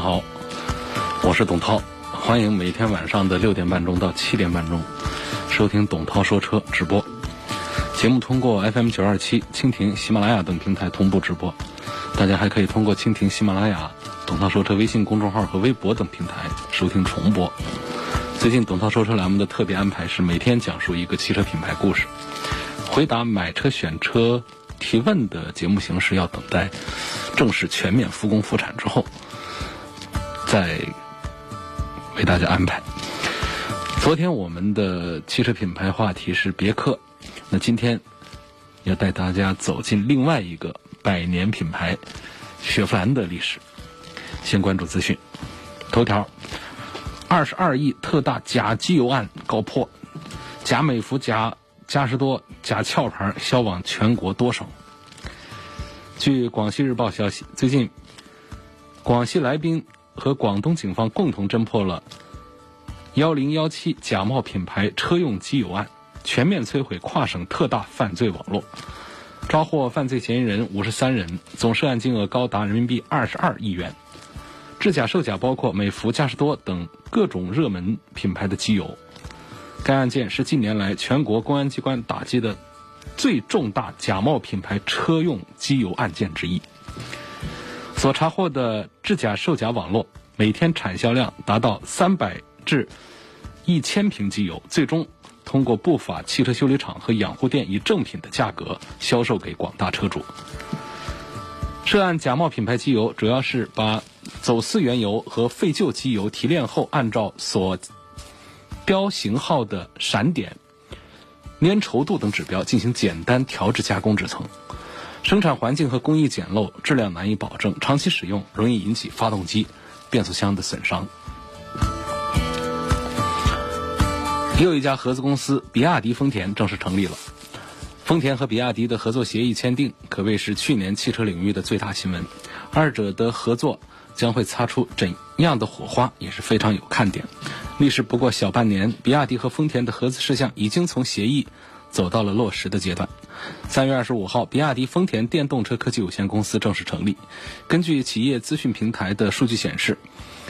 好，我是董涛，欢迎每天晚上的六点半钟到七点半钟收听董涛说车直播。节目通过 FM 九二七、蜻蜓、喜马拉雅等平台同步直播，大家还可以通过蜻蜓、喜马拉雅、董涛说车微信公众号和微博等平台收听重播。最近董涛说车栏目的特别安排是每天讲述一个汽车品牌故事，回答买车选车提问的节目形式要等待正式全面复工复产之后。再为大家安排。昨天我们的汽车品牌话题是别克，那今天要带大家走进另外一个百年品牌雪佛兰的历史。先关注资讯，头条：二十二亿特大假机油案告破，假美孚、假嘉实多、假壳牌销往全国多省。据广西日报消息，最近广西来宾。和广东警方共同侦破了幺零幺七假冒品牌车用机油案，全面摧毁跨省特大犯罪网络，抓获犯罪嫌疑人五十三人，总涉案金额高达人民币二十二亿元。制假售假包括美孚、嘉实多等各种热门品牌的机油。该案件是近年来全国公安机关打击的最重大假冒品牌车用机油案件之一。所查获的制假售假网络，每天产销量达到三百至一千瓶机油，最终通过不法汽车修理厂和养护店以正品的价格销售给广大车主。涉案假冒品牌机油主要是把走私原油和废旧机油提炼后，按照所标型号的闪点、粘稠度等指标进行简单调制加工制成。生产环境和工艺简陋，质量难以保证，长期使用容易引起发动机、变速箱的损伤。又一家合资公司比亚迪丰田正式成立了，丰田和比亚迪的合作协议签订，可谓是去年汽车领域的最大新闻。二者的合作将会擦出怎样的火花，也是非常有看点。历时不过小半年，比亚迪和丰田的合资事项已经从协议。走到了落实的阶段。三月二十五号，比亚迪丰田电动车科技有限公司正式成立。根据企业资讯平台的数据显示，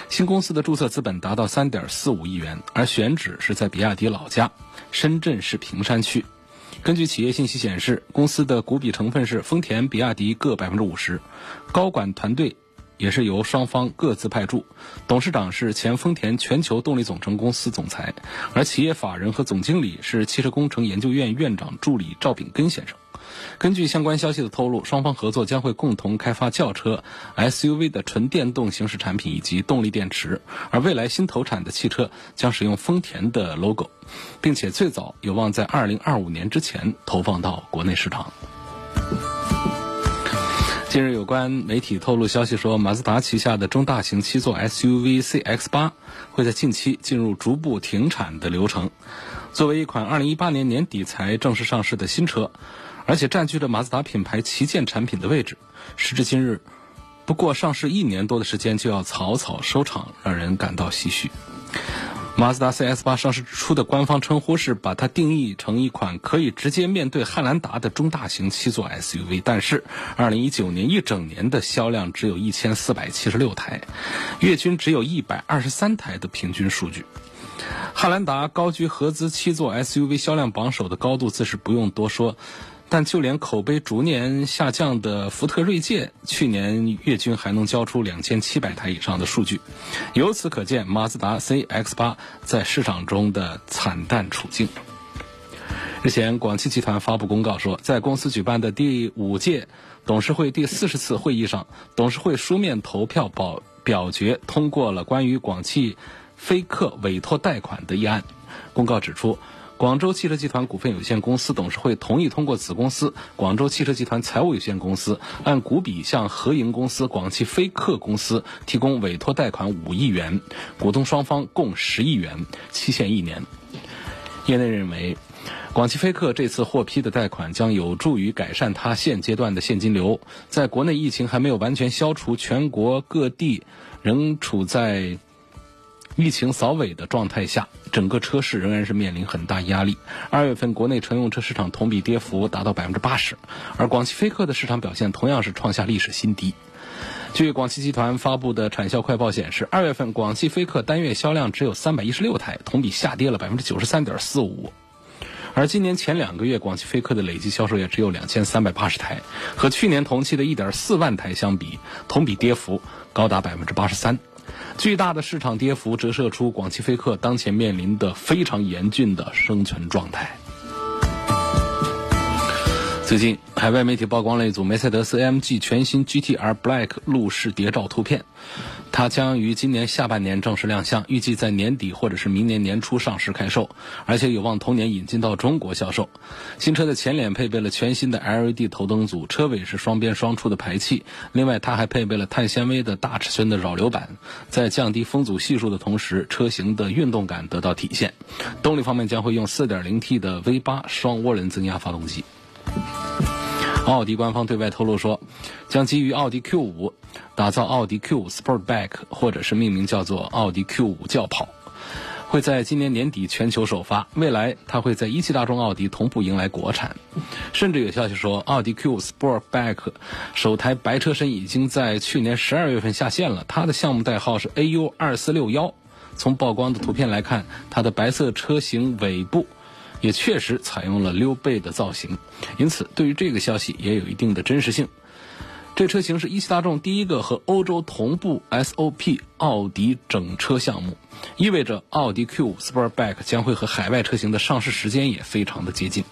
新公司的注册资本达到三点四五亿元，而选址是在比亚迪老家深圳市坪山区。根据企业信息显示，公司的股比成分是丰田、比亚迪各百分之五十，高管团队。也是由双方各自派驻，董事长是前丰田全球动力总成公司总裁，而企业法人和总经理是汽车工程研究院院长助理赵炳根先生。根据相关消息的透露，双方合作将会共同开发轿车、SUV 的纯电动形式产品以及动力电池，而未来新投产的汽车将使用丰田的 logo，并且最早有望在2025年之前投放到国内市场。近日，有关媒体透露消息说，马自达旗下的中大型七座 SUV CX-8 会在近期进入逐步停产的流程。作为一款2018年年底才正式上市的新车，而且占据着马自达品牌旗舰产品的位置，时至今日，不过上市一年多的时间就要草草收场，让人感到唏嘘。马自达 CS8 上市之初的官方称呼是把它定义成一款可以直接面对汉兰达的中大型七座 SUV，但是2019年一整年的销量只有一千四百七十六台，月均只有一百二十三台的平均数据。汉兰达高居合资七座 SUV 销量榜首的高度自是不用多说。但就连口碑逐年下降的福特锐界，去年月均还能交出两千七百台以上的数据，由此可见马自达 CX-8 在市场中的惨淡处境。日前，广汽集团发布公告说，在公司举办的第五届董事会第四十次会议上，董事会书面投票表表决通过了关于广汽菲克委托贷款的议案。公告指出。广州汽车集团股份有限公司董事会同意通过子公司广州汽车集团财务有限公司按股比向合营公司广汽菲克公司提供委托贷款五亿元，股东双方共十亿元，期限一年。业内认为。广汽菲克这次获批的贷款将有助于改善它现阶段的现金流。在国内疫情还没有完全消除，全国各地仍处在疫情扫尾的状态下，整个车市仍然是面临很大压力。二月份国内乘用车市场同比跌幅达到百分之八十，而广汽菲克的市场表现同样是创下历史新低。据广汽集团发布的产销快报显示，二月份广汽菲克单月销量只有三百一十六台，同比下跌了百分之九十三点四五。而今年前两个月，广汽菲克的累计销售也只有两千三百八十台，和去年同期的一点四万台相比，同比跌幅高达百分之八十三。巨大的市场跌幅折射出广汽菲克当前面临的非常严峻的生存状态。最近，海外媒体曝光了一组梅赛德斯 AMG 全新 GTR Black 路试谍照图片。它将于今年下半年正式亮相，预计在年底或者是明年年初上市开售，而且有望同年引进到中国销售。新车的前脸配备了全新的 LED 头灯组，车尾是双边双出的排气。另外，它还配备了碳纤维的大尺寸的扰流板，在降低风阻系数的同时，车型的运动感得到体现。动力方面将会用 4.0T 的 V8 双涡轮增压发动机。奥迪官方对外透露说，将基于奥迪 Q5 打造奥迪 Q5 Sportback，或者是命名叫做奥迪 Q5 轿跑，会在今年年底全球首发。未来，它会在一汽大众、奥迪同步迎来国产。甚至有消息说，奥迪 Q5 Sportback 首台白车身已经在去年十二月份下线了，它的项目代号是 AU 二四六幺。从曝光的图片来看，它的白色车型尾部。也确实采用了溜背的造型，因此对于这个消息也有一定的真实性。这车型是一汽大众第一个和欧洲同步 SOP 奥迪整车项目，意味着奥迪 Q5 Sportback 将会和海外车型的上市时间也非常的接近。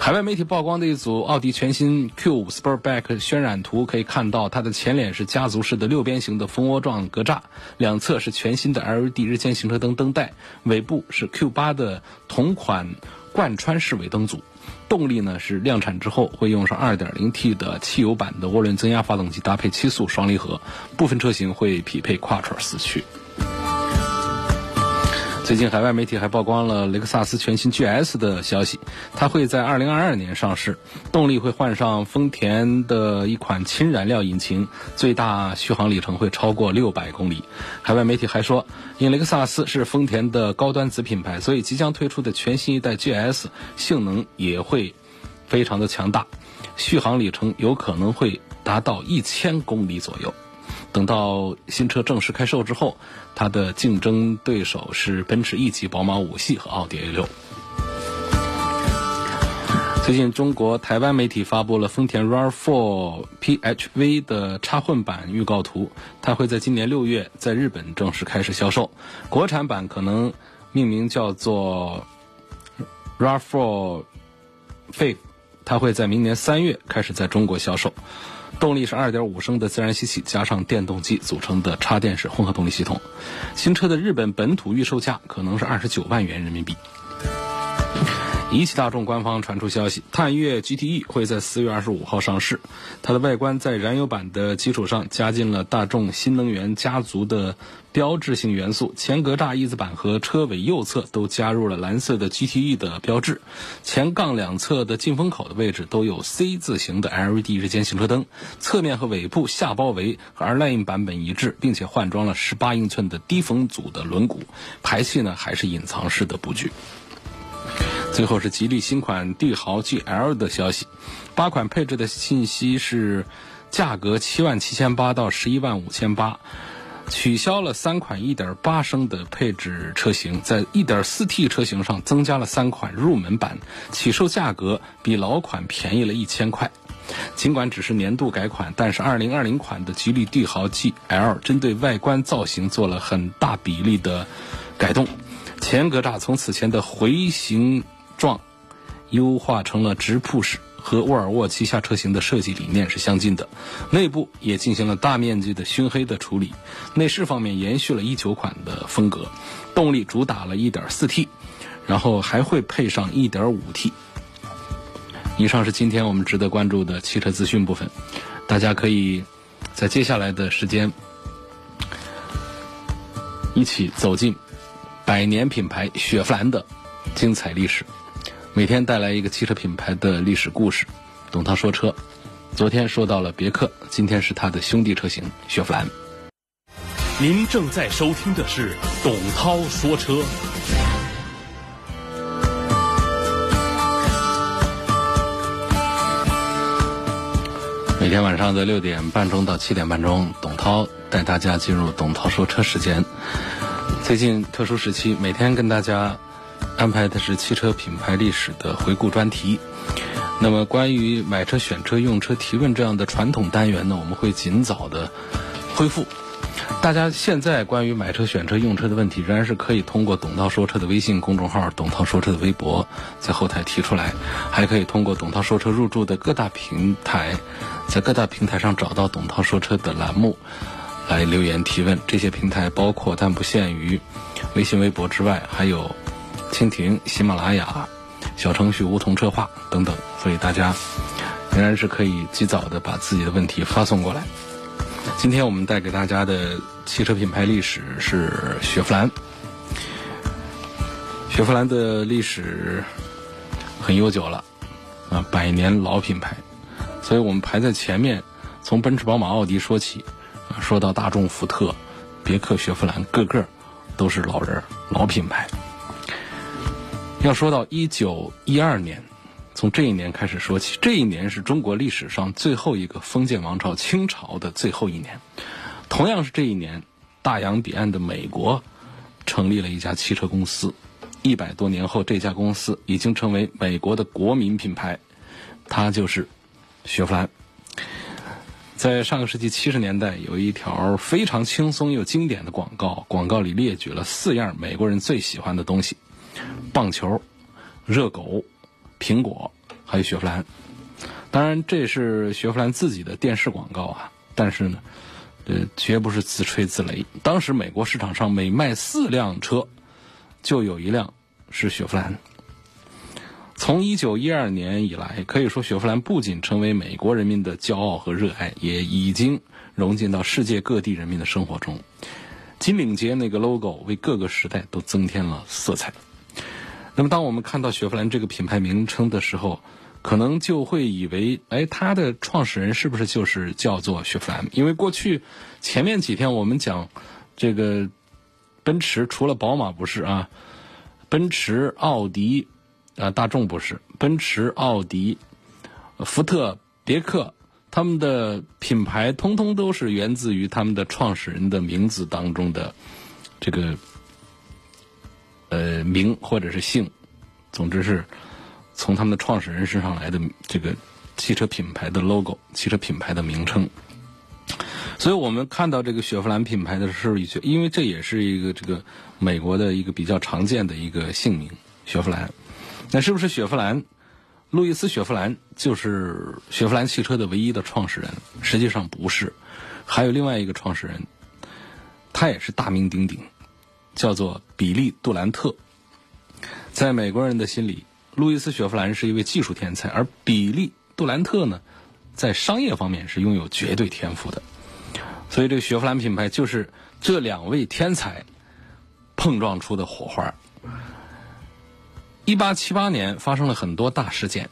海外媒体曝光的一组奥迪全新 Q5 Sportback 渲染图，可以看到它的前脸是家族式的六边形的蜂窝状格栅，两侧是全新的 LED 日间行车灯灯带，尾部是 Q8 的同款贯穿式尾灯组。动力呢是量产之后会用上 2.0T 的汽油版的涡轮增压发动机，搭配七速双离合，部分车型会匹配 Quattro 四驱。最近海外媒体还曝光了雷克萨斯全新 GS 的消息，它会在2022年上市，动力会换上丰田的一款氢燃料引擎，最大续航里程会超过600公里。海外媒体还说，因雷克萨斯是丰田的高端子品牌，所以即将推出的全新一代 GS 性能也会非常的强大，续航里程有可能会达到1000公里左右。等到新车正式开售之后，它的竞争对手是奔驰 E 级、宝马五系和奥迪 A 六。最近，中国台湾媒体发布了丰田 RAV4 PHV 的插混版预告图，它会在今年六月在日本正式开始销售。国产版可能命名叫做 RAV4 Faith，它会在明年三月开始在中国销售。动力是2.5升的自然吸气加上电动机组成的插电式混合动力系统。新车的日本本土预售价可能是29万元人民币。一汽大众官方传出消息，探岳 GTE 会在四月二十五号上市。它的外观在燃油版的基础上加进了大众新能源家族的标志性元素，前格栅翼子板和车尾右侧都加入了蓝色的 GTE 的标志。前杠两侧的进风口的位置都有 C 字形的 LED 日间行车灯。侧面和尾部下包围和 R-Line 版本一致，并且换装了十八英寸的低风阻的轮毂。排气呢还是隐藏式的布局。最后是吉利新款帝豪 GL 的消息，八款配置的信息是，价格七万七千八到十一万五千八，取消了三款一点八升的配置车型，在一点四 T 车型上增加了三款入门版，起售价格比老款便宜了一千块。尽管只是年度改款，但是二零二零款的吉利帝豪 GL 针对外观造型做了很大比例的改动，前格栅从此前的回形。状优化成了直瀑式，和沃尔沃旗下车型的设计理念是相近的。内部也进行了大面积的熏黑的处理。内饰方面延续了一九款的风格。动力主打了一点四 T，然后还会配上 1.5T。以上是今天我们值得关注的汽车资讯部分，大家可以在接下来的时间一起走进百年品牌雪佛兰的精彩历史。每天带来一个汽车品牌的历史故事。董涛说车，昨天说到了别克，今天是它的兄弟车型雪佛兰。您正在收听的是董涛说车。每天晚上的六点半钟到七点半钟，董涛带大家进入董涛说车时间。最近特殊时期，每天跟大家安排的是汽车品牌历史的回顾专题。那么，关于买车、选车、用车提问这样的传统单元呢，我们会尽早的恢复。大家现在关于买车、选车、用车的问题，仍然是可以通过“董涛说车”的微信公众号、“董涛说车”的微博在后台提出来，还可以通过“董涛说车”入驻的各大平台，在各大平台上找到“董涛说车”的栏目来留言提问。这些平台包括但不限于微信、微博之外，还有蜻蜓、喜马拉雅、小程序梧桐车话等等，所以大家仍然是可以及早的把自己的问题发送过来。今天我们带给大家的汽车品牌历史是雪佛兰。雪佛兰的历史很悠久了，啊，百年老品牌，所以我们排在前面，从奔驰、宝马、奥迪说起，啊，说到大众、福特、别克、雪佛兰，个个都是老人、老品牌。要说到一九一二年。从这一年开始说起，这一年是中国历史上最后一个封建王朝清朝的最后一年。同样是这一年，大洋彼岸的美国成立了一家汽车公司。一百多年后，这家公司已经成为美国的国民品牌，它就是雪佛兰。在上个世纪七十年代，有一条非常轻松又经典的广告，广告里列举了四样美国人最喜欢的东西：棒球、热狗。苹果，还有雪佛兰，当然这是雪佛兰自己的电视广告啊。但是呢，呃，绝不是自吹自擂。当时美国市场上每卖四辆车，就有一辆是雪佛兰。从一九一二年以来，可以说雪佛兰不仅成为美国人民的骄傲和热爱，也已经融进到世界各地人民的生活中。金领结那个 logo 为各个时代都增添了色彩。那么，当我们看到雪佛兰这个品牌名称的时候，可能就会以为，哎，它的创始人是不是就是叫做雪佛兰？因为过去前面几天我们讲这个奔驰，除了宝马不是啊，奔驰、奥迪啊，大众不是，奔驰、奥迪、福特、别克，他们的品牌通通都是源自于他们的创始人的名字当中的这个。呃，名或者是姓，总之是从他们的创始人身上来的这个汽车品牌的 logo，汽车品牌的名称。所以我们看到这个雪佛兰品牌的时候，就因为这也是一个这个美国的一个比较常见的一个姓名，雪佛兰。那是不是雪佛兰？路易斯·雪佛兰就是雪佛兰汽车的唯一的创始人？实际上不是，还有另外一个创始人，他也是大名鼎鼎。叫做比利·杜兰特，在美国人的心里，路易斯·雪佛兰是一位技术天才，而比利·杜兰特呢，在商业方面是拥有绝对天赋的。所以，这个雪佛兰品牌就是这两位天才碰撞出的火花。一八七八年发生了很多大事件，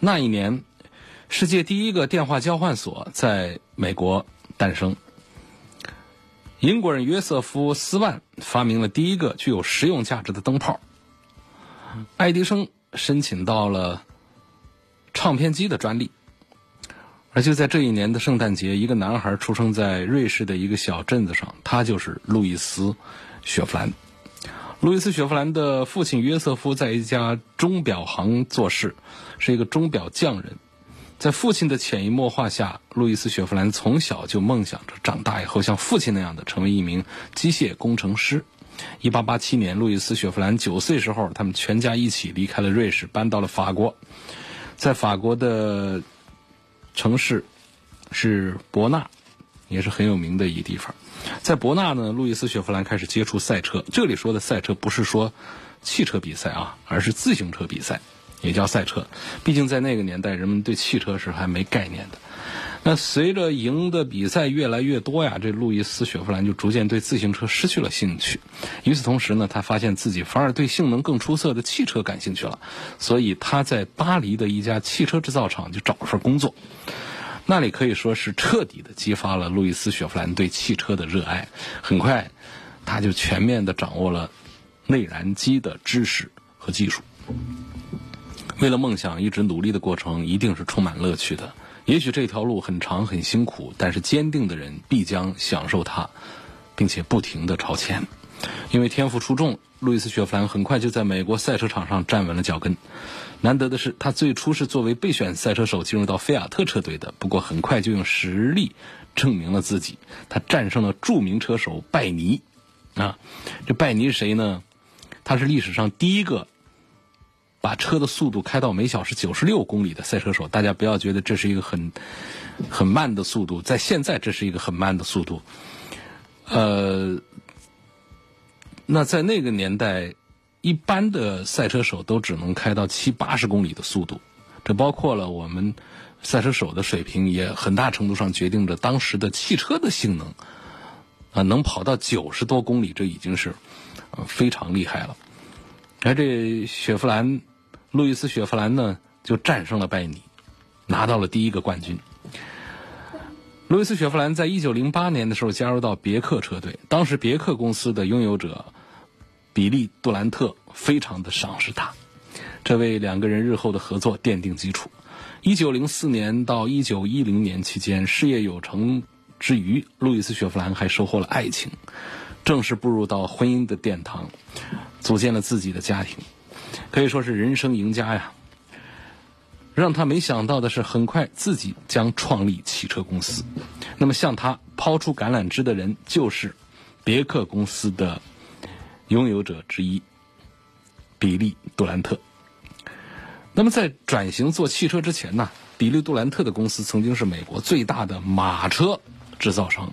那一年，世界第一个电话交换所在美国诞生。英国人约瑟夫·斯万发明了第一个具有实用价值的灯泡。爱迪生申请到了唱片机的专利。而就在这一年的圣诞节，一个男孩出生在瑞士的一个小镇子上，他就是路易斯·雪佛兰。路易斯·雪佛兰的父亲约瑟夫在一家钟表行做事，是一个钟表匠人。在父亲的潜移默化下，路易斯·雪佛兰从小就梦想着长大以后像父亲那样的成为一名机械工程师。1887年，路易斯·雪佛兰九岁时候，他们全家一起离开了瑞士，搬到了法国。在法国的城市是伯纳，也是很有名的一个地方。在伯纳呢，路易斯·雪佛兰开始接触赛车。这里说的赛车不是说汽车比赛啊，而是自行车比赛，也叫赛车。毕竟在那个年代，人们对汽车是还没概念的。那随着赢的比赛越来越多呀，这路易斯·雪佛兰就逐渐对自行车失去了兴趣。与此同时呢，他发现自己反而对性能更出色的汽车感兴趣了，所以他在巴黎的一家汽车制造厂就找了份工作。那里可以说是彻底的激发了路易斯·雪佛兰对汽车的热爱。很快，他就全面的掌握了内燃机的知识和技术。为了梦想，一直努力的过程一定是充满乐趣的。也许这条路很长很辛苦，但是坚定的人必将享受它，并且不停的朝前。因为天赋出众，路易斯·雪佛兰很快就在美国赛车场上站稳了脚跟。难得的是，他最初是作为备选赛车手进入到菲亚特车队的，不过很快就用实力证明了自己。他战胜了著名车手拜尼。啊，这拜尼是谁呢？他是历史上第一个。把车的速度开到每小时九十六公里的赛车手，大家不要觉得这是一个很很慢的速度，在现在这是一个很慢的速度。呃，那在那个年代，一般的赛车手都只能开到七八十公里的速度，这包括了我们赛车手的水平，也很大程度上决定着当时的汽车的性能。啊，能跑到九十多公里，这已经是非常厉害了。而这雪佛兰。路易斯·雪佛兰呢，就战胜了拜尼，拿到了第一个冠军。路易斯·雪佛兰在一九零八年的时候加入到别克车队，当时别克公司的拥有者比利·杜兰特非常的赏识他，这为两个人日后的合作奠定基础。一九零四年到一九一零年期间，事业有成之余，路易斯·雪佛兰还收获了爱情，正式步入到婚姻的殿堂，组建了自己的家庭。可以说是人生赢家呀！让他没想到的是，很快自己将创立汽车公司。那么向他抛出橄榄枝的人，就是别克公司的拥有者之一比利·杜兰特。那么在转型做汽车之前呢，比利·杜兰特的公司曾经是美国最大的马车制造商。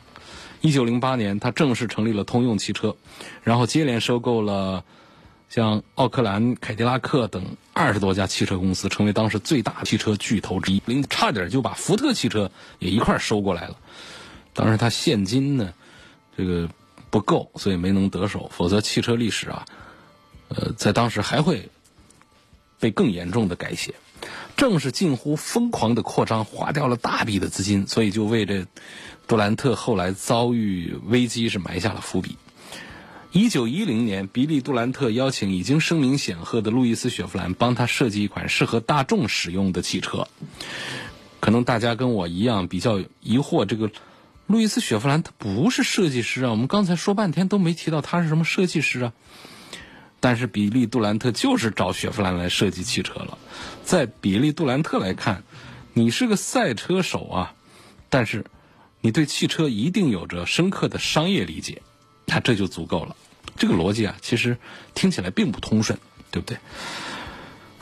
一九零八年，他正式成立了通用汽车，然后接连收购了。像奥克兰、凯迪拉克等二十多家汽车公司，成为当时最大汽车巨头之一，林差点就把福特汽车也一块收过来了。当时他现金呢，这个不够，所以没能得手。否则，汽车历史啊，呃，在当时还会被更严重的改写。正是近乎疯狂的扩张，花掉了大笔的资金，所以就为这杜兰特后来遭遇危机是埋下了伏笔。一九一零年，比利·杜兰特邀请已经声名显赫的路易斯·雪佛兰帮他设计一款适合大众使用的汽车。可能大家跟我一样比较疑惑，这个路易斯·雪佛兰他不是设计师啊？我们刚才说半天都没提到他是什么设计师啊。但是比利·杜兰特就是找雪佛兰来设计汽车了。在比利·杜兰特来看，你是个赛车手啊，但是你对汽车一定有着深刻的商业理解。他这就足够了，这个逻辑啊，其实听起来并不通顺，对不对？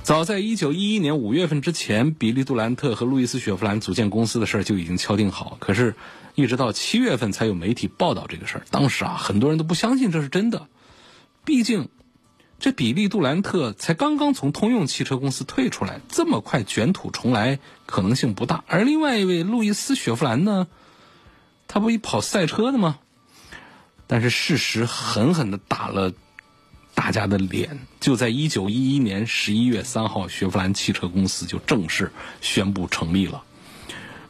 早在一九一一年五月份之前，比利·杜兰特和路易斯·雪佛兰组建公司的事儿就已经敲定好，可是，一直到七月份才有媒体报道这个事儿。当时啊，很多人都不相信这是真的，毕竟这比利·杜兰特才刚刚从通用汽车公司退出来，这么快卷土重来可能性不大。而另外一位路易斯·雪佛兰呢，他不一跑赛车的吗？但是事实狠狠的打了大家的脸。就在一九一一年十一月三号，雪佛兰汽车公司就正式宣布成立了。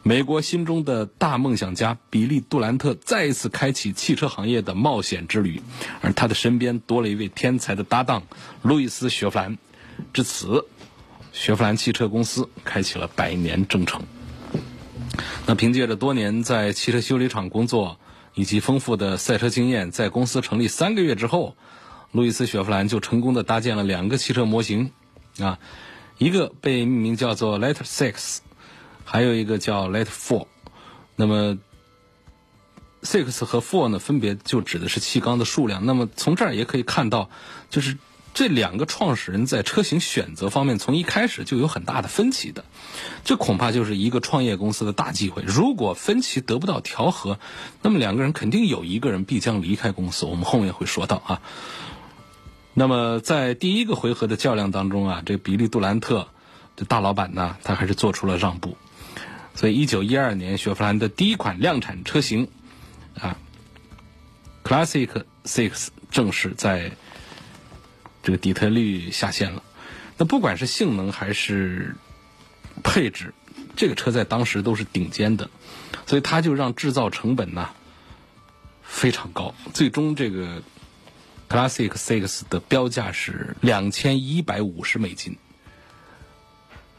美国心中的大梦想家比利·杜兰特再一次开启汽车行业的冒险之旅，而他的身边多了一位天才的搭档——路易斯·雪佛兰。至此，雪佛兰汽车公司开启了百年征程。那凭借着多年在汽车修理厂工作。以及丰富的赛车经验，在公司成立三个月之后，路易斯·雪佛兰就成功的搭建了两个汽车模型，啊，一个被命名叫做 Letter Six，还有一个叫 Letter Four。那么 Six 和 Four 呢，分别就指的是气缸的数量。那么从这儿也可以看到，就是。这两个创始人在车型选择方面，从一开始就有很大的分歧的，这恐怕就是一个创业公司的大忌讳。如果分歧得不到调和，那么两个人肯定有一个人必将离开公司。我们后面会说到啊。那么在第一个回合的较量当中啊，这比利杜兰特这大老板呢，他还是做出了让步。所以，一九一二年，雪佛兰的第一款量产车型啊，Classic Six 正式在这个底特律下线了。那不管是性能还是配置，这个车在当时都是顶尖的，所以它就让制造成本呢非常高。最终，这个 Classic Six 的标价是两千一百五十美金。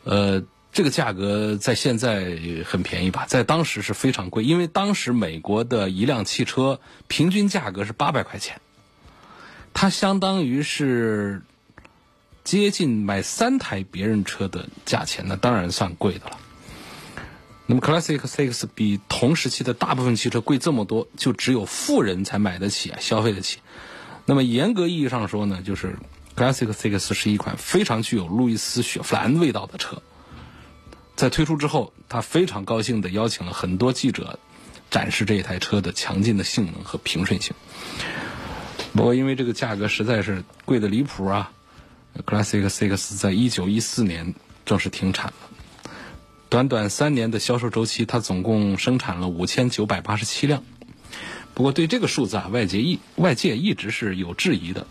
呃。这个价格在现在很便宜吧，在当时是非常贵，因为当时美国的一辆汽车平均价格是八百块钱，它相当于是接近买三台别人车的价钱，那当然算贵的了。那么 Classic Six 比同时期的大部分汽车贵这么多，就只有富人才买得起、啊消费得起。那么严格意义上说呢，就是 Classic Six 是一款非常具有路易斯雪佛兰味道的车。在推出之后，他非常高兴地邀请了很多记者展示这一台车的强劲的性能和平顺性。不过，因为这个价格实在是贵的离谱啊，Classic Six 在一九一四年正式停产了。短短三年的销售周期，它总共生产了五千九百八十七辆。不过，对这个数字啊，外界一外界一直是有质疑的。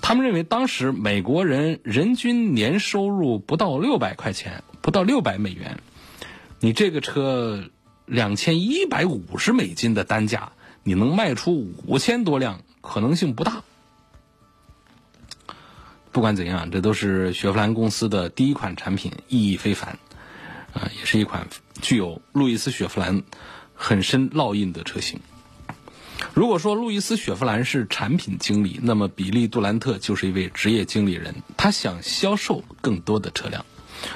他们认为，当时美国人人均年收入不到六百块钱。不到六百美元，你这个车两千一百五十美金的单价，你能卖出五千多辆，可能性不大。不管怎样，这都是雪佛兰公司的第一款产品，意义非凡，啊，也是一款具有路易斯雪佛兰很深烙印的车型。如果说路易斯雪佛兰是产品经理，那么比利杜兰特就是一位职业经理人，他想销售更多的车辆。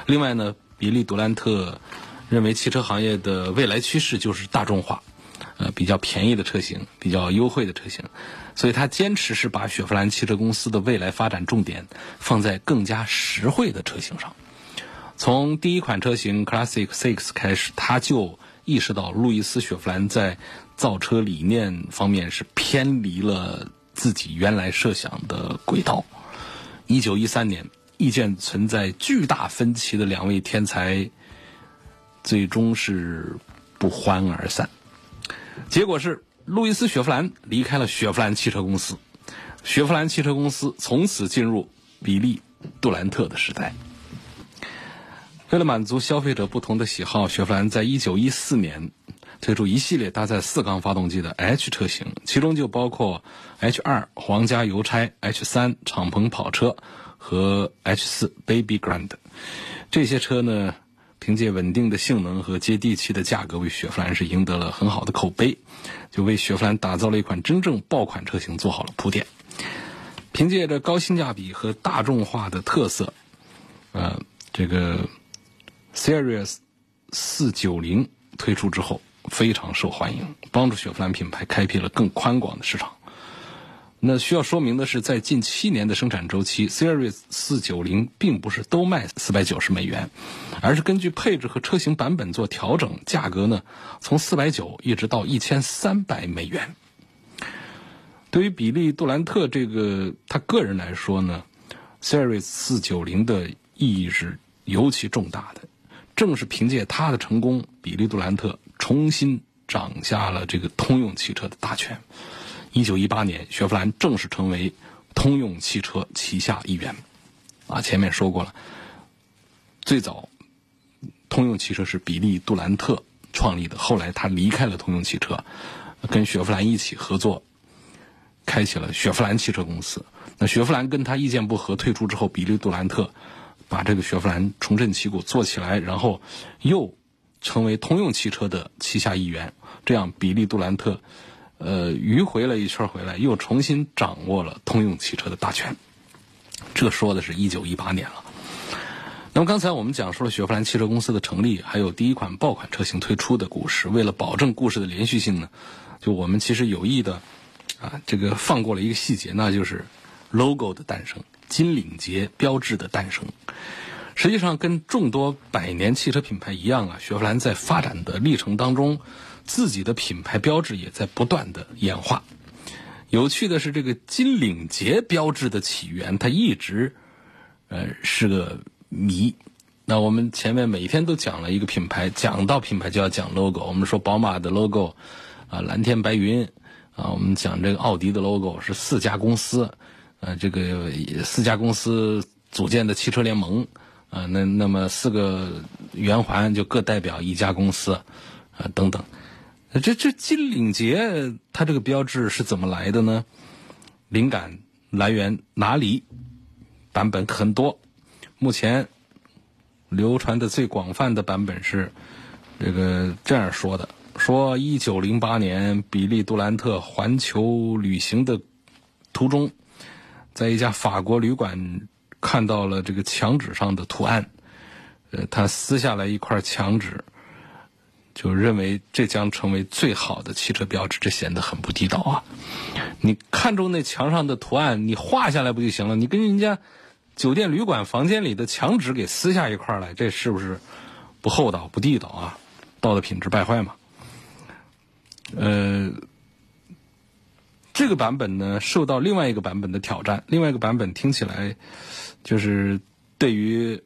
另外呢，比利·杜兰特认为汽车行业的未来趋势就是大众化，呃，比较便宜的车型，比较优惠的车型，所以他坚持是把雪佛兰汽车公司的未来发展重点放在更加实惠的车型上。从第一款车型 Classic Six 开始，他就意识到路易斯·雪佛兰在造车理念方面是偏离了自己原来设想的轨道。一九一三年。意见存在巨大分歧的两位天才，最终是不欢而散。结果是，路易斯·雪佛兰离开了雪佛兰汽车公司，雪佛兰汽车公司从此进入比利·杜兰特的时代。为了满足消费者不同的喜好，雪佛兰在一九一四年推出一系列搭载四缸发动机的 H 车型，其中就包括 H 二皇家邮差、H 三敞篷跑车。和 H 四 Baby Grand 这些车呢，凭借稳定的性能和接地气的价格，为雪佛兰是赢得了很好的口碑，就为雪佛兰打造了一款真正爆款车型做好了铺垫。凭借着高性价比和大众化的特色，呃，这个 Series 四九零推出之后非常受欢迎，帮助雪佛兰品牌开辟了更宽广的市场。那需要说明的是，在近七年的生产周期，Series 四九零并不是都卖四百九十美元，而是根据配置和车型版本做调整，价格呢从四百九一直到一千三百美元。对于比利·杜兰特这个他个人来说呢，Series 四九零的意义是尤其重大的。正是凭借他的成功，比利·杜兰特重新掌下了这个通用汽车的大权。一九一八年，雪佛兰正式成为通用汽车旗下一员。啊，前面说过了，最早通用汽车是比利·杜兰特创立的，后来他离开了通用汽车，跟雪佛兰一起合作，开启了雪佛兰汽车公司。那雪佛兰跟他意见不合，退出之后，比利·杜兰特把这个雪佛兰重振旗鼓做起来，然后又成为通用汽车的旗下一员。这样，比利·杜兰特。呃，迂回了一圈回来，又重新掌握了通用汽车的大权。这说的是一九一八年了。那么刚才我们讲述了雪佛兰汽车公司的成立，还有第一款爆款车型推出的故事。为了保证故事的连续性呢，就我们其实有意的啊，这个放过了一个细节，那就是 logo 的诞生，金领结标志的诞生。实际上，跟众多百年汽车品牌一样啊，雪佛兰在发展的历程当中。自己的品牌标志也在不断的演化，有趣的是，这个金领结标志的起源，它一直呃是个谜。那我们前面每天都讲了一个品牌，讲到品牌就要讲 logo。我们说宝马的 logo 啊，蓝天白云啊，我们讲这个奥迪的 logo 是四家公司，呃，这个四家公司组建的汽车联盟啊，那那么四个圆环就各代表一家公司啊，等等。这这金领结它这个标志是怎么来的呢？灵感来源哪里？版本很多，目前。流传的最广泛的版本是，这个这样说的：说一九零八年，比利·杜兰特环球旅行的途中，在一家法国旅馆看到了这个墙纸上的图案，呃，他撕下来一块墙纸，就认为这将成为最好的汽车标志，这显得很不地道啊！你看中那墙上的图案，你画下来不就行了？你跟人家。酒店旅馆房间里的墙纸给撕下一块来，这是不是不厚道、不地道啊？道德品质败坏嘛？呃，这个版本呢，受到另外一个版本的挑战。另外一个版本听起来就是对于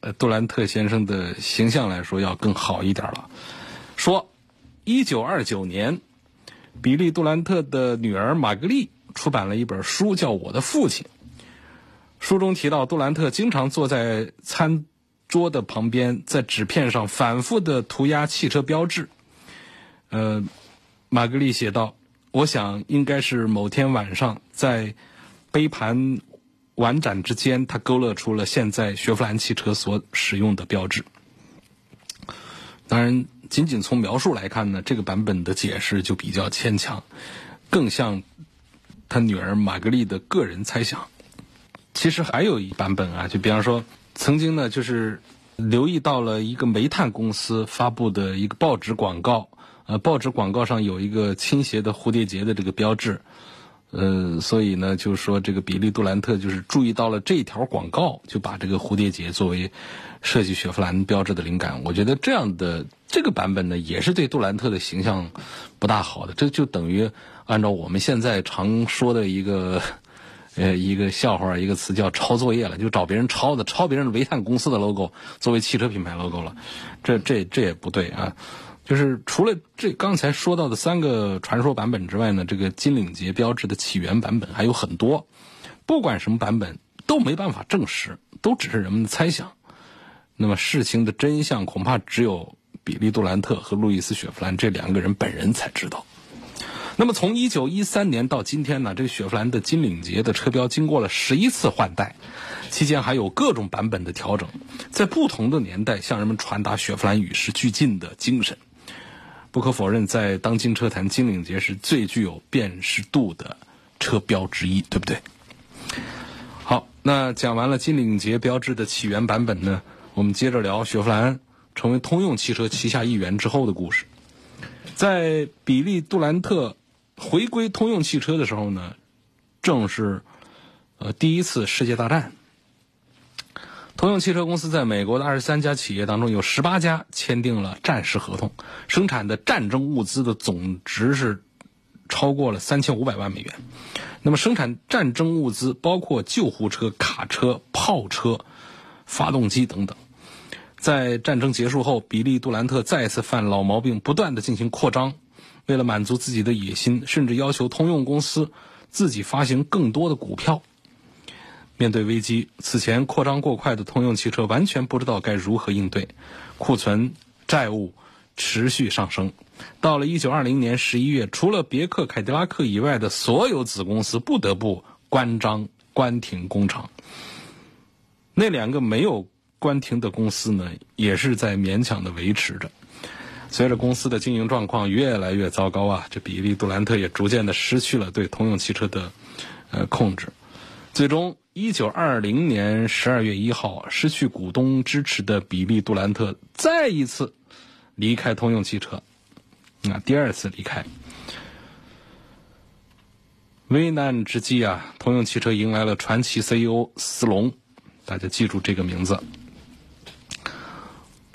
呃杜兰特先生的形象来说要更好一点了。说，一九二九年，比利·杜兰特的女儿玛格丽出版了一本书，叫《我的父亲》。书中提到，杜兰特经常坐在餐桌的旁边，在纸片上反复的涂鸦汽车标志。呃，玛格丽写道：“我想应该是某天晚上，在杯盘碗盏之间，他勾勒出了现在雪佛兰汽车所使用的标志。”当然，仅仅从描述来看呢，这个版本的解释就比较牵强，更像他女儿玛格丽的个人猜想。其实还有一版本啊，就比方说，曾经呢，就是留意到了一个煤炭公司发布的一个报纸广告，呃，报纸广告上有一个倾斜的蝴蝶结的这个标志，呃，所以呢，就是说这个比利杜兰特就是注意到了这条广告，就把这个蝴蝶结作为设计雪佛兰标志的灵感。我觉得这样的这个版本呢，也是对杜兰特的形象不大好的，这就等于按照我们现在常说的一个。呃，一个笑话，一个词叫抄作业了，就找别人抄的，抄别人的煤炭公司的 logo 作为汽车品牌 logo 了，这这这也不对啊！就是除了这刚才说到的三个传说版本之外呢，这个金领结标志的起源版本还有很多，不管什么版本都没办法证实，都只是人们的猜想。那么事情的真相恐怕只有比利杜兰特和路易斯雪佛兰这两个人本人才知道。那么从一九一三年到今天呢，这个雪佛兰的金领结的车标经过了十一次换代，期间还有各种版本的调整，在不同的年代向人们传达雪佛兰与时俱进的精神。不可否认，在当今车坛，金领结是最具有辨识度的车标之一，对不对？好，那讲完了金领结标志的起源版本呢，我们接着聊雪佛兰成为通用汽车旗下一员之后的故事。在比利杜兰特。回归通用汽车的时候呢，正是呃第一次世界大战。通用汽车公司在美国的二十三家企业当中，有十八家签订了战时合同，生产的战争物资的总值是超过了三千五百万美元。那么，生产战争物资包括救护车、卡车、炮车、发动机等等。在战争结束后，比利杜兰特再次犯老毛病，不断的进行扩张。为了满足自己的野心，甚至要求通用公司自己发行更多的股票。面对危机，此前扩张过快的通用汽车完全不知道该如何应对，库存、债务持续上升。到了1920年11月，除了别克凯迪拉克以外的所有子公司不得不关张关停工厂。那两个没有关停的公司呢，也是在勉强的维持着。随着公司的经营状况越来越糟糕啊，这比利杜兰特也逐渐的失去了对通用汽车的呃控制。最终，一九二零年十二月一号，失去股东支持的比利杜兰特再一次离开通用汽车，那第二次离开。危难之际啊，通用汽车迎来了传奇 CEO 斯隆，大家记住这个名字。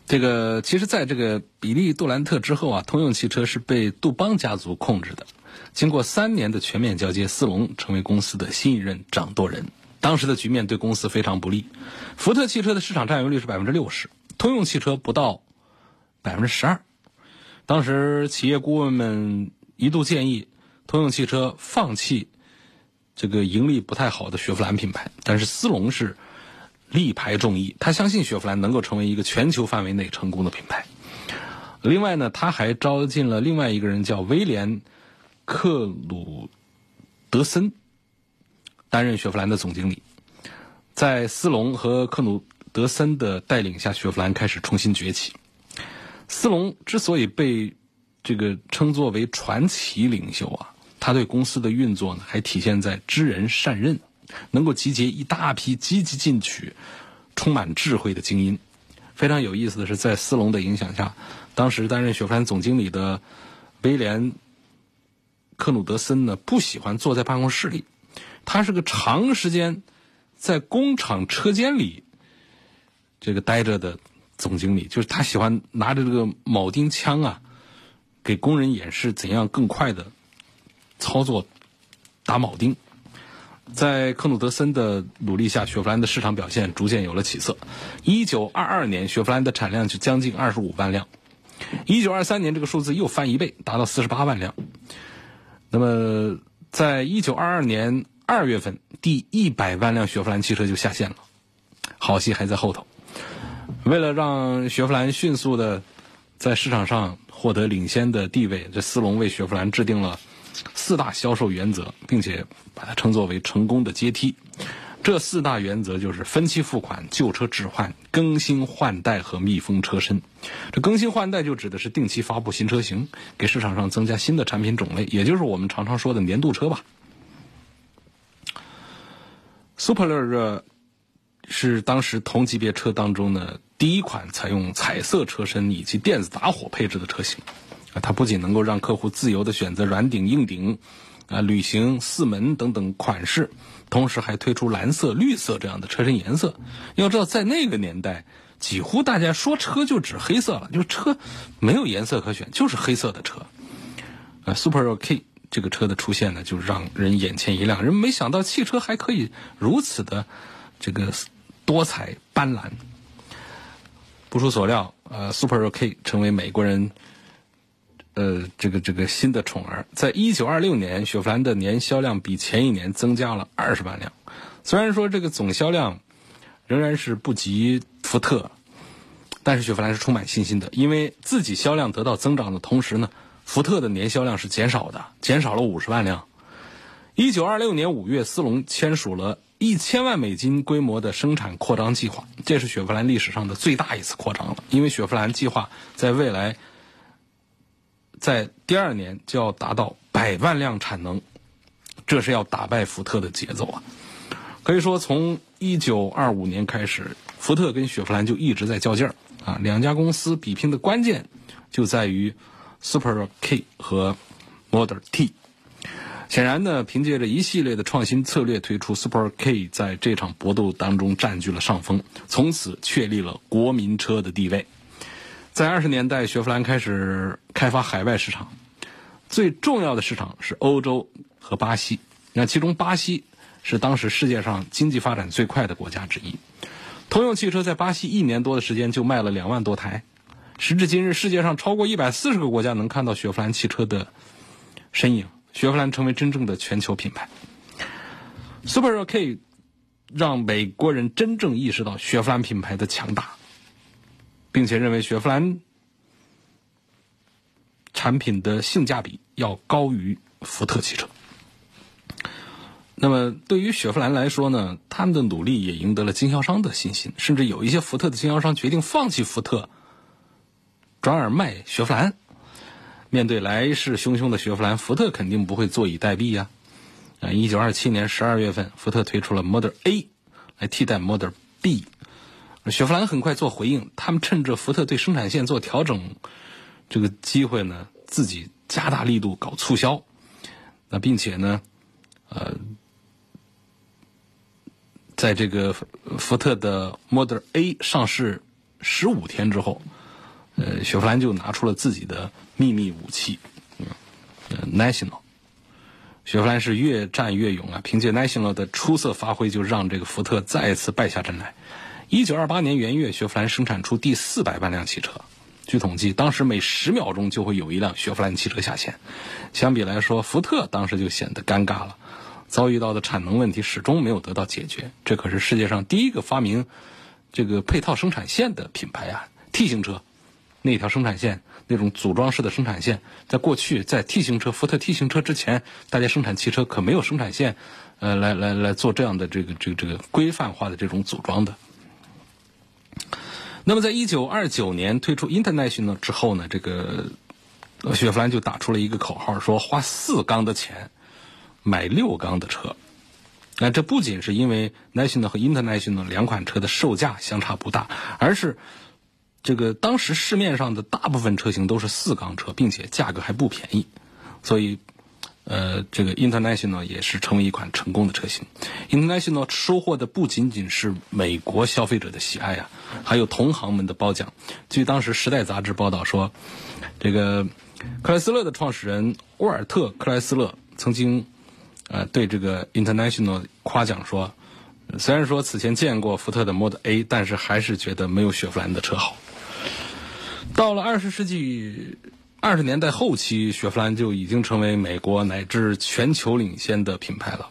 这个其实，在这个比利杜兰特之后啊，通用汽车是被杜邦家族控制的。经过三年的全面交接，斯隆成为公司的新一任掌舵人。当时的局面对公司非常不利，福特汽车的市场占有率是百分之六十，通用汽车不到百分之十二。当时企业顾问们一度建议通用汽车放弃这个盈利不太好的雪佛兰品牌，但是斯隆是力排众议，他相信雪佛兰能够成为一个全球范围内成功的品牌。另外呢，他还招进了另外一个人，叫威廉·克鲁德森，担任雪佛兰的总经理。在斯隆和克鲁德森的带领下，雪佛兰开始重新崛起。斯隆之所以被这个称作为传奇领袖啊，他对公司的运作呢，还体现在知人善任，能够集结一大批积极进取、充满智慧的精英。非常有意思的是，在斯隆的影响下。当时担任雪佛兰总经理的威廉·克努德森呢，不喜欢坐在办公室里，他是个长时间在工厂车间里这个待着的总经理，就是他喜欢拿着这个铆钉枪啊，给工人演示怎样更快的操作打铆钉。在克努德森的努力下，雪佛兰的市场表现逐渐有了起色。一九二二年，雪佛兰的产量就将近二十五万辆。一九二三年，这个数字又翻一倍，达到四十八万辆。那么，在一九二二年二月份，第一百万辆雪佛兰汽车就下线了，好戏还在后头。为了让雪佛兰迅速的在市场上获得领先的地位，这斯隆为雪佛兰制定了四大销售原则，并且把它称作为成功的阶梯。这四大原则就是分期付款、旧车置换、更新换代和密封车身。这更新换代就指的是定期发布新车型，给市场上增加新的产品种类，也就是我们常常说的年度车吧。Superler 是当时同级别车当中的第一款采用彩色车身以及电子打火配置的车型。啊，它不仅能够让客户自由的选择软顶、硬顶。啊，旅行四门等等款式，同时还推出蓝色、绿色这样的车身颜色。要知道，在那个年代，几乎大家说车就指黑色了，就车没有颜色可选，就是黑色的车。啊，Super K 这个车的出现呢，就让人眼前一亮，人没想到汽车还可以如此的这个多彩斑斓。不出所料，呃，Superior K 成为美国人。呃，这个这个新的宠儿，在一九二六年，雪佛兰的年销量比前一年增加了二十万辆。虽然说这个总销量仍然是不及福特，但是雪佛兰是充满信心的，因为自己销量得到增长的同时呢，福特的年销量是减少的，减少了五十万辆。一九二六年五月，斯隆签署了一千万美金规模的生产扩张计划，这是雪佛兰历史上的最大一次扩张了，因为雪佛兰计划在未来。在第二年就要达到百万辆产能，这是要打败福特的节奏啊！可以说，从一九二五年开始，福特跟雪佛兰就一直在较劲儿啊。两家公司比拼的关键就在于 Super K 和 Model T。显然呢，凭借着一系列的创新策略推出 Super K，在这场搏斗当中占据了上风，从此确立了国民车的地位。在二十年代，雪佛兰开始开发海外市场，最重要的市场是欧洲和巴西。那其中巴西是当时世界上经济发展最快的国家之一。通用汽车在巴西一年多的时间就卖了两万多台。时至今日，世界上超过一百四十个国家能看到雪佛兰汽车的身影，雪佛兰成为真正的全球品牌。Super K 让美国人真正意识到雪佛兰品牌的强大。并且认为雪佛兰产品的性价比要高于福特汽车。那么，对于雪佛兰来说呢，他们的努力也赢得了经销商的信心，甚至有一些福特的经销商决定放弃福特，转而卖雪佛兰。面对来势汹汹的雪佛兰，福特肯定不会坐以待毙呀！啊，一九二七年十二月份，福特推出了 Model A 来替代 Model B。雪佛兰很快做回应，他们趁着福特对生产线做调整这个机会呢，自己加大力度搞促销。那并且呢，呃，在这个福特的 Model A 上市十五天之后，呃，雪佛兰就拿出了自己的秘密武器，嗯，National 雪佛兰是越战越勇啊，凭借 National 的出色发挥，就让这个福特再次败下阵来。一九二八年元月，雪佛兰生产出第四百万辆汽车。据统计，当时每十秒钟就会有一辆雪佛兰汽车下线。相比来说，福特当时就显得尴尬了，遭遇到的产能问题始终没有得到解决。这可是世界上第一个发明这个配套生产线的品牌啊！T 型车那条生产线，那种组装式的生产线，在过去在 T 型车福特 T 型车之前，大家生产汽车可没有生产线，呃，来来来做这样的这个这个这个规范化的这种组装的。那么，在一九二九年推出 International 之后呢，这个雪佛兰就打出了一个口号，说花四缸的钱买六缸的车。那这不仅是因为 National 和 International 两款车的售价相差不大，而是这个当时市面上的大部分车型都是四缸车，并且价格还不便宜，所以。呃，这个 International 也是成为一款成功的车型。International 收获的不仅仅是美国消费者的喜爱啊，还有同行们的褒奖。据当时《时代》杂志报道说，这个克莱斯勒的创始人沃尔特·克莱斯勒曾经呃对这个 International 夸奖说，虽然说此前见过福特的 Model A，但是还是觉得没有雪佛兰的车好。到了二十世纪。二十年代后期，雪佛兰就已经成为美国乃至全球领先的品牌了。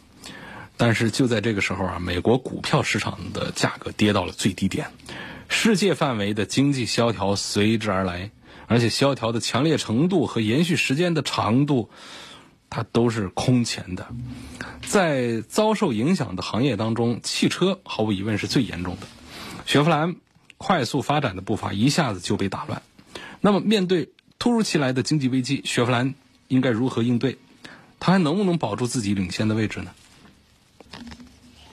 但是就在这个时候啊，美国股票市场的价格跌到了最低点，世界范围的经济萧条随之而来，而且萧条的强烈程度和延续时间的长度，它都是空前的。在遭受影响的行业当中，汽车毫无疑问是最严重的。雪佛兰快速发展的步伐一下子就被打乱。那么面对突如其来的经济危机，雪佛兰应该如何应对？它还能不能保住自己领先的位置呢？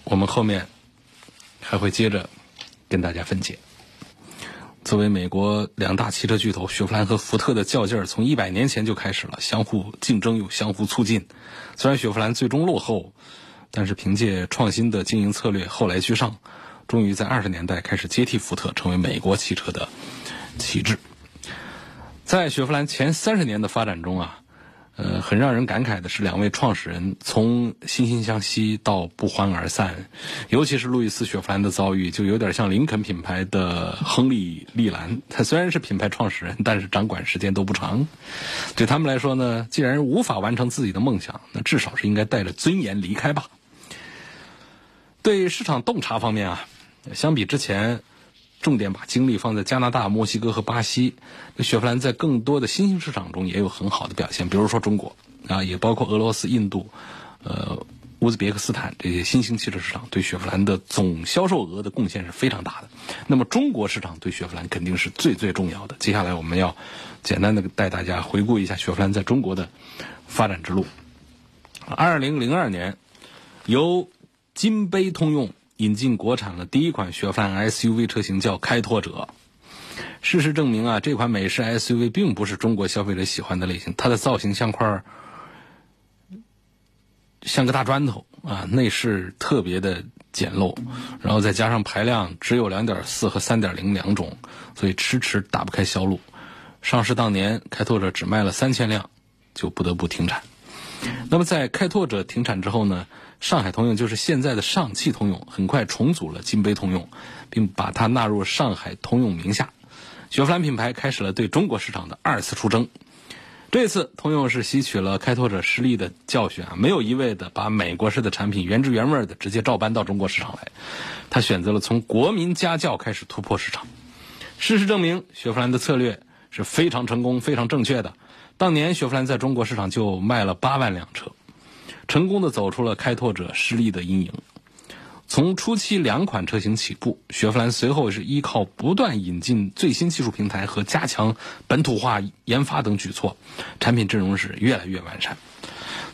我们后面还会接着跟大家分解。作为美国两大汽车巨头，雪佛兰和福特的较劲儿从一百年前就开始了，相互竞争又相互促进。虽然雪佛兰最终落后，但是凭借创新的经营策略，后来居上，终于在二十年代开始接替福特，成为美国汽车的旗帜。在雪佛兰前三十年的发展中啊，呃，很让人感慨的是，两位创始人从惺惺相惜到不欢而散。尤其是路易斯·雪佛兰的遭遇，就有点像林肯品牌的亨利·利兰。他虽然是品牌创始人，但是掌管时间都不长。对他们来说呢，既然无法完成自己的梦想，那至少是应该带着尊严离开吧。对市场洞察方面啊，相比之前。重点把精力放在加拿大、墨西哥和巴西。那雪佛兰在更多的新兴市场中也有很好的表现，比如说中国啊，也包括俄罗斯、印度、呃乌兹别克斯坦这些新兴汽车市场，对雪佛兰的总销售额的贡献是非常大的。那么中国市场对雪佛兰肯定是最最重要的。接下来我们要简单的带大家回顾一下雪佛兰在中国的发展之路。二零零二年，由金杯通用。引进国产了第一款雪佛兰 SUV 车型叫开拓者。事实证明啊，这款美式 SUV 并不是中国消费者喜欢的类型。它的造型像块像个大砖头啊，内饰特别的简陋，然后再加上排量只有2.4和3.0两种，所以迟迟打不开销路。上市当年，开拓者只卖了三千辆，就不得不停产。那么在开拓者停产之后呢？上海通用就是现在的上汽通用，很快重组了金杯通用，并把它纳入上海通用名下。雪佛兰品牌开始了对中国市场的二次出征。这次通用是吸取了开拓者失利的教训啊，没有一味的把美国式的产品原汁原味的直接照搬到中国市场来，他选择了从国民家教开始突破市场。事实证明，雪佛兰的策略是非常成功、非常正确的。当年雪佛兰在中国市场就卖了八万辆车。成功的走出了开拓者失利的阴影。从初期两款车型起步，雪佛兰随后是依靠不断引进最新技术平台和加强本土化研发等举措，产品阵容是越来越完善。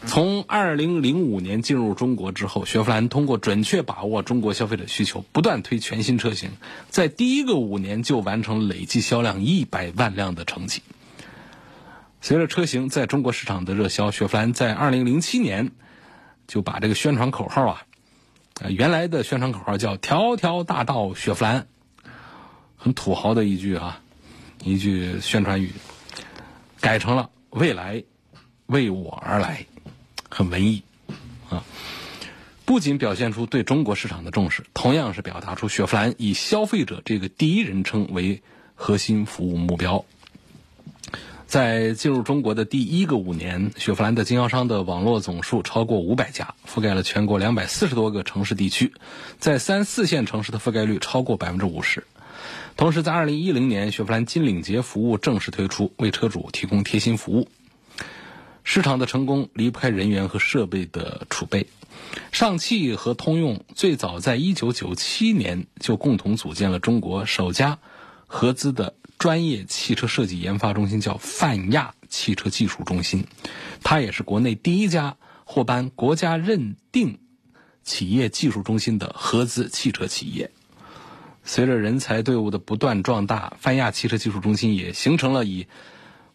从2005年进入中国之后，雪佛兰通过准确把握中国消费者需求，不断推全新车型，在第一个五年就完成累计销量一百万辆的成绩。随着车型在中国市场的热销，雪佛兰在2007年。就把这个宣传口号啊，呃，原来的宣传口号叫“条条大道雪佛兰”，很土豪的一句啊，一句宣传语，改成了“未来为我而来”。很文艺啊。不仅表现出对中国市场的重视，同样是表达出雪佛兰以消费者这个第一人称为核心服务目标。在进入中国的第一个五年，雪佛兰的经销商的网络总数超过五百家，覆盖了全国两百四十多个城市地区，在三四线城市的覆盖率超过百分之五十。同时，在二零一零年，雪佛兰金领结服务正式推出，为车主提供贴心服务。市场的成功离不开人员和设备的储备。上汽和通用最早在一九九七年就共同组建了中国首家合资的。专业汽车设计研发中心叫泛亚汽车技术中心，它也是国内第一家获颁国家认定企业技术中心的合资汽车企业。随着人才队伍的不断壮大，泛亚汽车技术中心也形成了以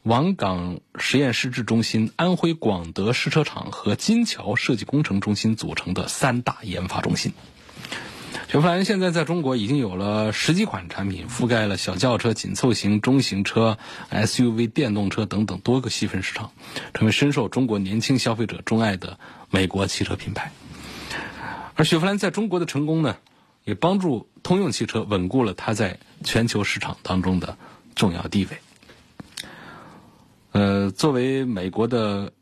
王岗实验试制中心、安徽广德试车场和金桥设计工程中心组成的三大研发中心。雪佛兰现在在中国已经有了十几款产品，覆盖了小轿车、紧凑型、中型车、SUV、电动车等等多个细分市场，成为深受中国年轻消费者钟爱的美国汽车品牌。而雪佛兰在中国的成功呢，也帮助通用汽车稳固了它在全球市场当中的重要地位。呃，作为美国的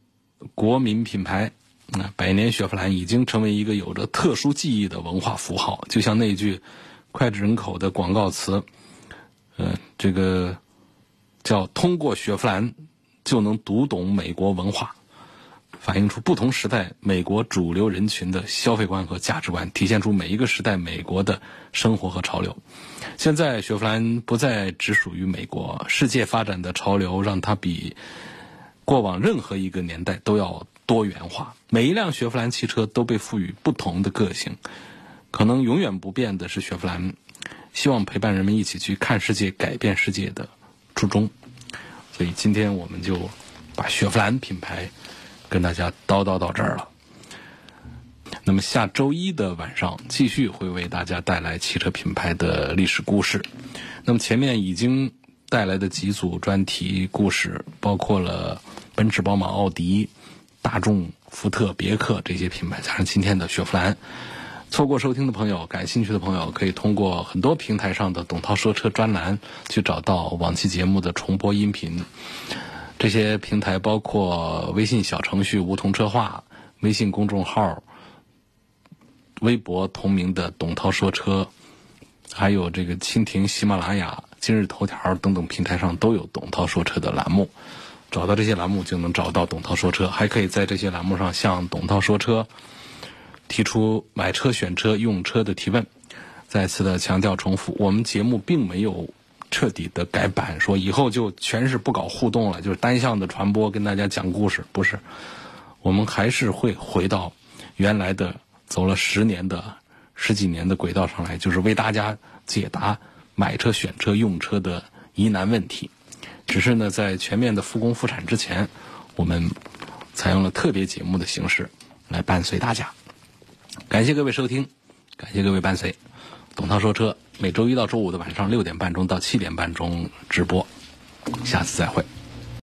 国民品牌。那百年雪佛兰已经成为一个有着特殊记忆的文化符号，就像那句脍炙人口的广告词，呃，这个叫“通过雪佛兰就能读懂美国文化”，反映出不同时代美国主流人群的消费观和价值观，体现出每一个时代美国的生活和潮流。现在雪佛兰不再只属于美国，世界发展的潮流让它比过往任何一个年代都要。多元化，每一辆雪佛兰汽车都被赋予不同的个性。可能永远不变的是雪佛兰希望陪伴人们一起去看世界、改变世界的初衷。所以今天我们就把雪佛兰品牌跟大家叨叨到这儿了。那么下周一的晚上继续会为大家带来汽车品牌的历史故事。那么前面已经带来的几组专题故事，包括了奔驰、宝马、奥迪。大众、福特、别克这些品牌，加上今天的雪佛兰。错过收听的朋友，感兴趣的朋友，可以通过很多平台上的“董涛说车”专栏去找到往期节目的重播音频。这些平台包括微信小程序“梧桐车话”、微信公众号、微博同名的“董涛说车”，还有这个蜻蜓、喜马拉雅、今日头条等等平台上都有“董涛说车”的栏目。找到这些栏目就能找到董涛说车，还可以在这些栏目上向董涛说车提出买车、选车、用车的提问。再次的强调重复，我们节目并没有彻底的改版，说以后就全是不搞互动了，就是单向的传播，跟大家讲故事。不是，我们还是会回到原来的走了十年的十几年的轨道上来，就是为大家解答买车、选车、用车的疑难问题。只是呢，在全面的复工复产之前，我们采用了特别节目的形式来伴随大家。感谢各位收听，感谢各位伴随。董涛说车每周一到周五的晚上六点半钟到七点半钟直播，下次再会。